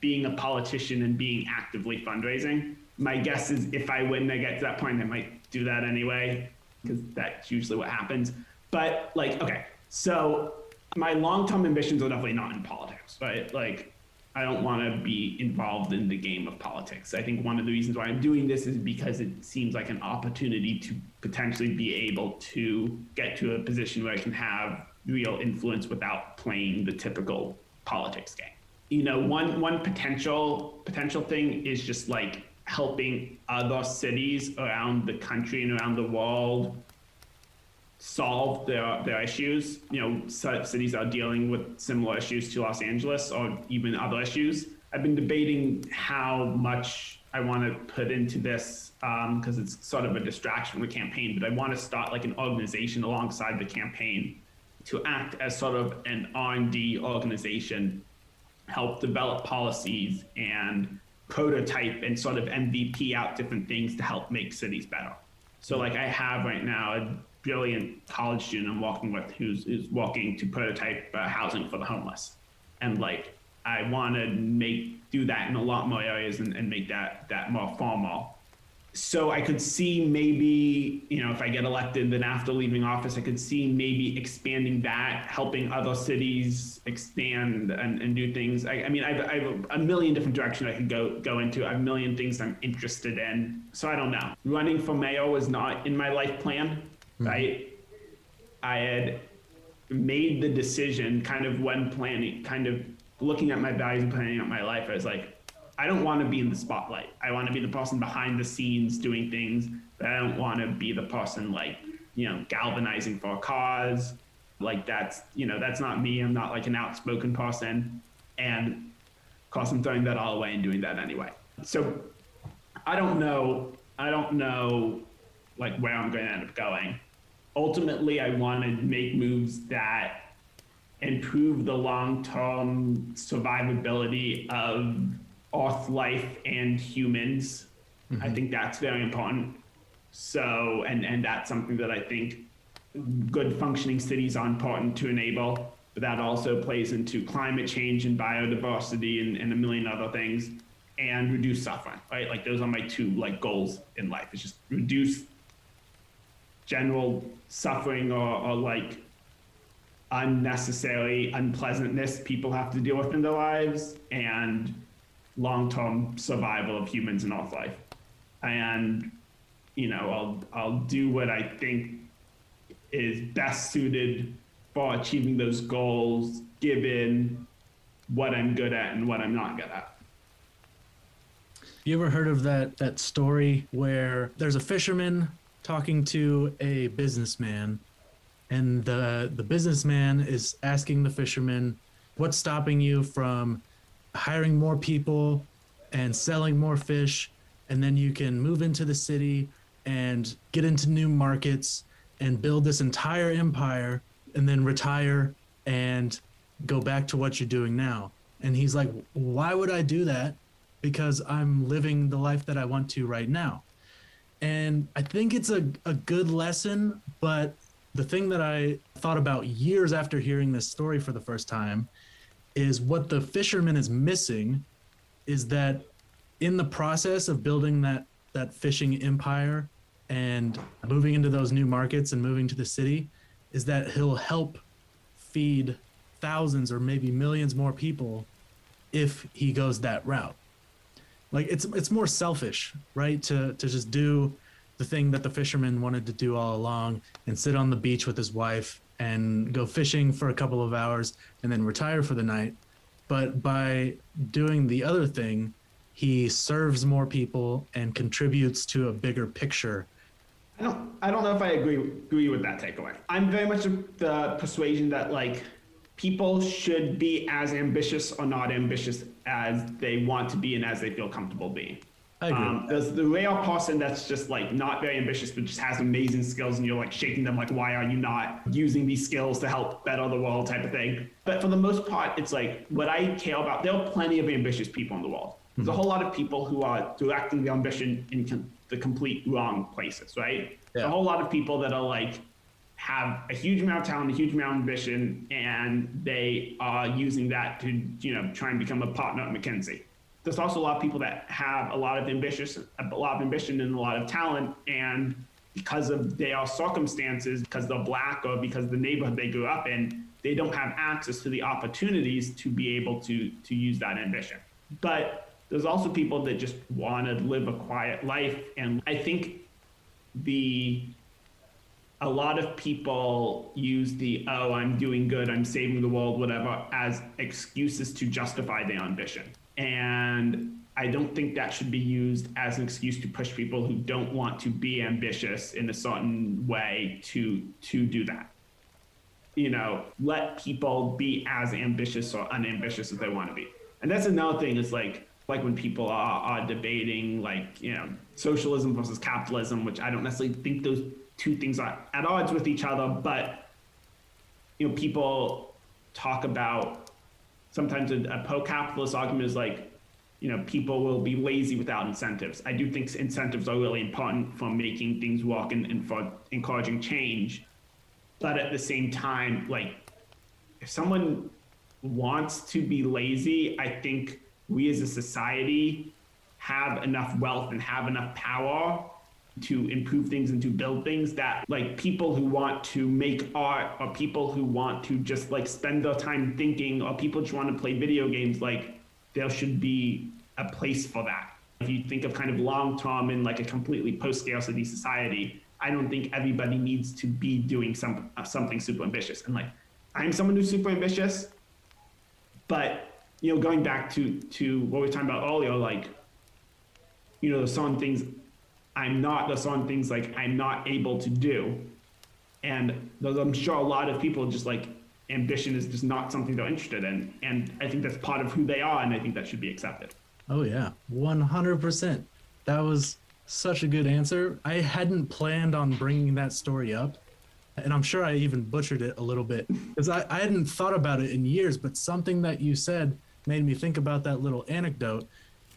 being a politician and being actively fundraising. My guess is if I win, I get to that point, I might do that anyway because that's usually what happens. But like, okay, so my long-term ambitions are definitely not in politics, right? Like, I don't want to be involved in the game of politics. I think one of the reasons why I'm doing this is because it seems like an opportunity to potentially be able to get to a position where I can have real influence without playing the typical politics game. You know, one one potential potential thing is just like helping other cities around the country and around the world solve their their issues. You know, cities are dealing with similar issues to Los Angeles or even other issues. I've been debating how much I want to put into this because um, it's sort of a distraction from the campaign, but I want to start like an organization alongside the campaign to act as sort of an R&D organization, help develop policies and prototype and sort of MVP out different things to help make cities better. So like I have right now a brilliant college student I'm walking with who's is walking to prototype uh, housing for the homeless, and like I want to make do that in a lot more areas and, and make that that more formal so I could see maybe, you know, if I get elected, then after leaving office, I could see maybe expanding that, helping other cities expand and, and do things. I, I mean, I've, I have a million different directions I could go go into. I have a million things I'm interested in. So I don't know. Running for mayor was not in my life plan, mm-hmm. I had made the decision kind of when planning, kind of looking at my values and planning out my life. I was like, I don't want to be in the spotlight. I want to be the person behind the scenes doing things, but I don't want to be the person like, you know, galvanizing for a cause. Like that's, you know, that's not me. I'm not like an outspoken person. And of course I'm throwing that all away and doing that anyway. So I don't know. I don't know like where I'm going to end up going. Ultimately, I want to make moves that improve the long-term survivability of Earth life and humans. Mm-hmm. I think that's very important. So, and and that's something that I think good functioning cities are important to enable. But that also plays into climate change and biodiversity and, and a million other things, and reduce suffering. Right, like those are my two like goals in life. It's just reduce general suffering or, or like unnecessary unpleasantness people have to deal with in their lives and long-term survival of humans in Earth life. And you know, I'll I'll do what I think is best suited for achieving those goals, given what I'm good at and what I'm not good at. You ever heard of that that story where there's a fisherman talking to a businessman, and the the businessman is asking the fisherman, "What's stopping you from hiring more people and selling more fish? And then you can move into the city and get into new markets and build this entire empire and then retire and go back to what you're doing now. And he's like why would i do that? Because i'm living the life that i want to right now and i think it's a, a good lesson but the thing that i thought about years after hearing this story for the first time is what the fisherman is missing is that in the process of building that that fishing empire and moving into those new markets and moving to the city is that he'll help feed thousands or maybe millions more people if he goes that route like it's it's more selfish right to to just do the thing that the fisherman wanted to do all along and sit on the beach with his wife and go fishing for a couple of hours and then retire for the night. But by doing the other thing, he serves more people and contributes to a bigger picture. I don't I don't know if I agree agree with that takeaway. I'm very much of the persuasion that like people should be as ambitious or not ambitious as they want to be and as they feel comfortable being. I agree. Um, there's the rare person that's just like not very ambitious, but just has amazing skills, and you're like shaking them, like, why are you not using these skills to help better the world, type of thing. But for the most part, it's like what I care about. There are plenty of ambitious people in the world. There's mm-hmm. a whole lot of people who are directing the ambition in com- the complete wrong places, right? Yeah. a whole lot of people that are like have a huge amount of talent, a huge amount of ambition, and they are using that to, you know, try and become a partner at McKinsey there's also a lot of people that have a lot of ambitious, a lot of ambition and a lot of talent, and because of their circumstances, because they're black or because the neighborhood they grew up in, they don't have access to the opportunities to be able to to use that ambition. But there's also people that just want to live a quiet life, and I think the a lot of people use the oh i'm doing good i'm saving the world whatever as excuses to justify their ambition and I don't think that should be used as an excuse to push people who don't want to be ambitious in a certain way to to do that. You know, let people be as ambitious or unambitious as they want to be. And that's another thing is like like when people are, are debating like you know socialism versus capitalism which i don't necessarily think those two things are at odds with each other but you know people talk about sometimes a, a pro-capitalist argument is like you know people will be lazy without incentives. I do think incentives are really important for making things work and, and for encouraging change. But at the same time like if someone wants to be lazy i think we as a society have enough wealth and have enough power to improve things and to build things that like people who want to make art or people who want to just like spend their time thinking or people just want to play video games like there should be a place for that. If you think of kind of long term in like a completely post scarcity society i don't think everybody needs to be doing some uh, something super ambitious. And like i'm someone who's super ambitious but you know, going back to to what we were talking about earlier, like, you know, there's some things I'm not, there's on things like I'm not able to do. And I'm sure a lot of people just like ambition is just not something they're interested in. And I think that's part of who they are, and I think that should be accepted. Oh yeah, 100%. That was such a good answer. I hadn't planned on bringing that story up, and I'm sure I even butchered it a little bit because I, I hadn't thought about it in years. But something that you said made me think about that little anecdote.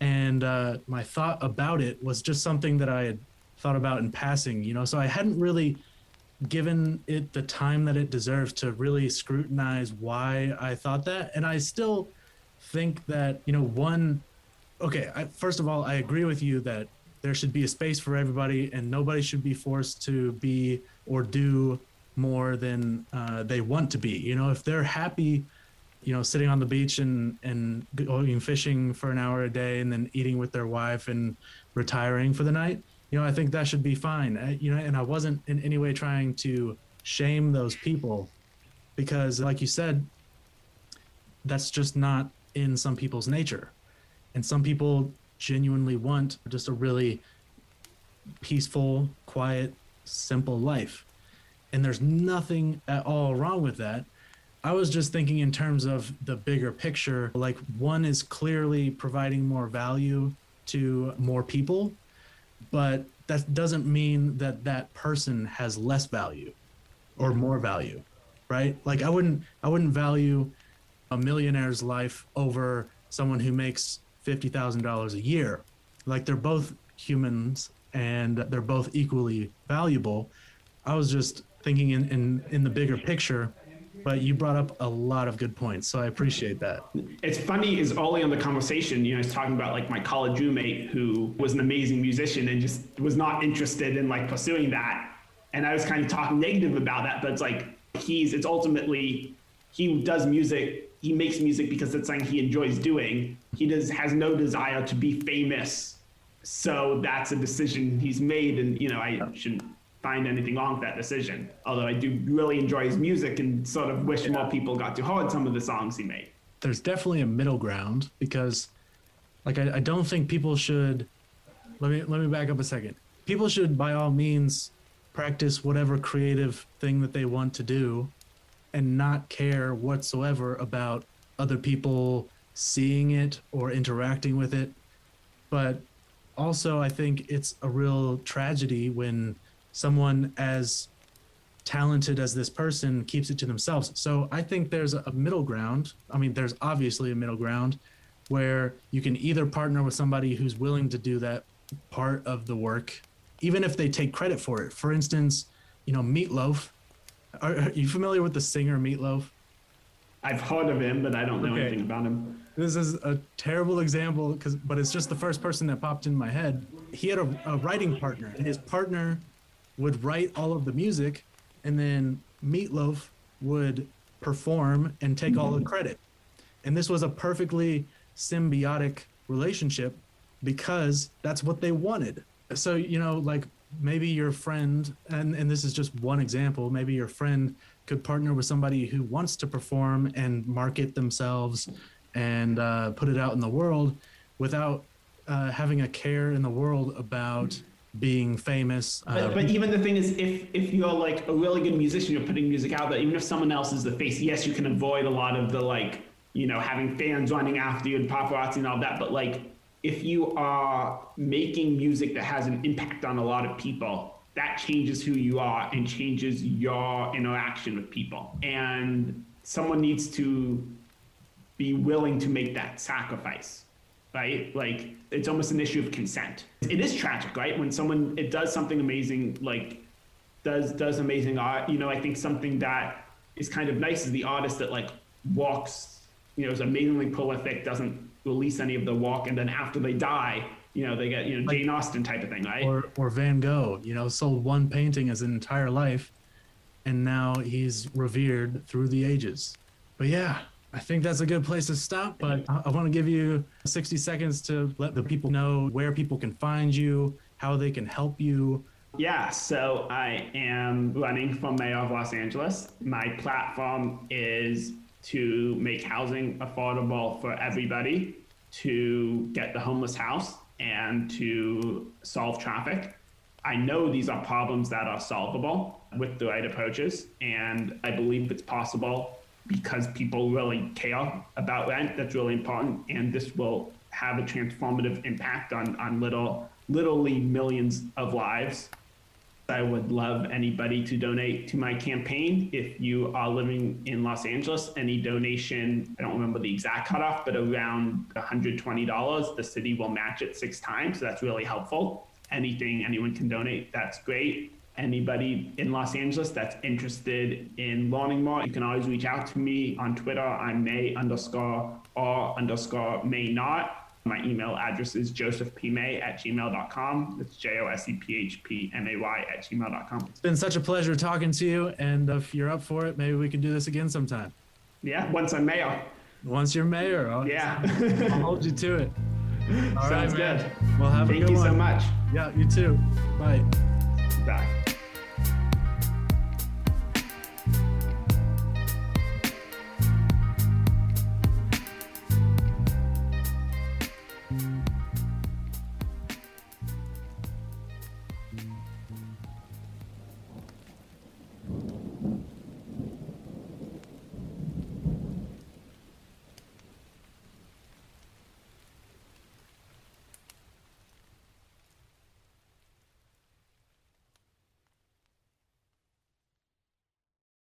And uh, my thought about it was just something that I had thought about in passing, you know. So I hadn't really given it the time that it deserves to really scrutinize why I thought that. And I still think that, you know, one, okay, I, first of all, I agree with you that there should be a space for everybody and nobody should be forced to be or do more than uh, they want to be. You know, if they're happy you know, sitting on the beach and and going oh, fishing for an hour a day and then eating with their wife and retiring for the night, you know, I think that should be fine. I, you know, and I wasn't in any way trying to shame those people because, like you said, that's just not in some people's nature, and some people genuinely want just a really peaceful, quiet, simple life. And there's nothing at all wrong with that I was just thinking in terms of the bigger picture. Like, one is clearly providing more value to more people, but that doesn't mean that that person has less value or more value, right? Like, I wouldn't, I wouldn't value a millionaire's life over someone who makes fifty thousand dollars a year. Like, they're both humans and they're both equally valuable. I was just thinking in in, in the bigger picture but you brought up a lot of good points, so I appreciate that. It's funny is early on the conversation, you know, I was talking about like my college roommate who was an amazing musician and just was not interested in like pursuing that. And I was kind of talking negative about that, but it's like he's it's ultimately he does music, he makes music because it's something he enjoys doing. He does has no desire to be famous. So that's a decision he's made and you know, I shouldn't find anything wrong with that decision. Although I do really enjoy his music and sort of wish more people got to hear some of the songs he made. There's definitely a middle ground because, like, I, I don't think people should. Let me let me back up a second. People should, by all means, practice whatever creative thing that they want to do, and not care whatsoever about other people seeing it or interacting with it. But also, I think it's a real tragedy when someone as talented as this person keeps it to themselves. So I think there's a middle ground. I mean, there's obviously a middle ground where you can either partner with somebody who's willing to do that part of the work, even if they take credit for it. For instance, you know, Meatloaf. Are, are you familiar with the singer Meatloaf? I've heard of him, but I don't know okay. anything about him. This is a terrible example, because but it's just the first person that popped in my head. He had a, a writing partner, and his partner would write all of the music, and then Meatloaf would perform and take all the credit. And this was a perfectly symbiotic relationship because that's what they wanted. So, you know, like maybe your friend, and, and this is just one example, maybe your friend could partner with somebody who wants to perform and market themselves and uh, put it out in the world without uh, having a care in the world about being famous. But, but um, even the thing is, if if you're like a really good musician, you're putting music out there. Even if someone else is the face, yes, you can avoid a lot of the like, you know, having fans running after you and paparazzi and all that. But like, if you are making music that has an impact on a lot of people, that changes who you are and changes your interaction with people. And someone needs to be willing to make that sacrifice, right? Like it's almost an issue of consent. It is tragic, right? When someone it does something amazing, like does does amazing art. You know, I think something that is kind of nice is the artist that like walks, you know, is amazingly prolific, doesn't release any of the walk, and then after they die, you know, they get you know like, Jane Austen type of thing, right? Or or Van Gogh, you know, sold one painting his entire life, and now he's revered through the ages. But yeah, I think that's a good place to stop. But I, want to give you 60 seconds to let the people know where people can find you, how they can help you. Yeah, so I am running for mayor of Los Angeles. My platform is to make housing affordable for everybody, to get the homeless house, and to solve traffic. I know these are problems that are solvable with the right approaches, and I believe it's possible because people really care about rent. That's really important, and this will have a transformative impact on on little literally millions of lives. I would love anybody to donate to my campaign. If you are living in Los Angeles, any donation, I don't remember the exact cutoff, but around $120, the city will match it six times. So that's really helpful. Anything anyone can donate, that's great anybody in Los Angeles that's interested in learning more, you can always reach out to me on Twitter. I'm May underscore or underscore May not. My email address is josephpmay at gmail.com. It's J O S E P H P M A Y at gmail.com. It's been such a pleasure talking to you. And if you're up for it, maybe we can do this again sometime. Yeah, once I'm mayor. Once you're mayor, I'll, yeah. I'll hold you to it. All Sounds right, good. Well, have Thank a good one. Thank you so much. Yeah, you too. Bye back.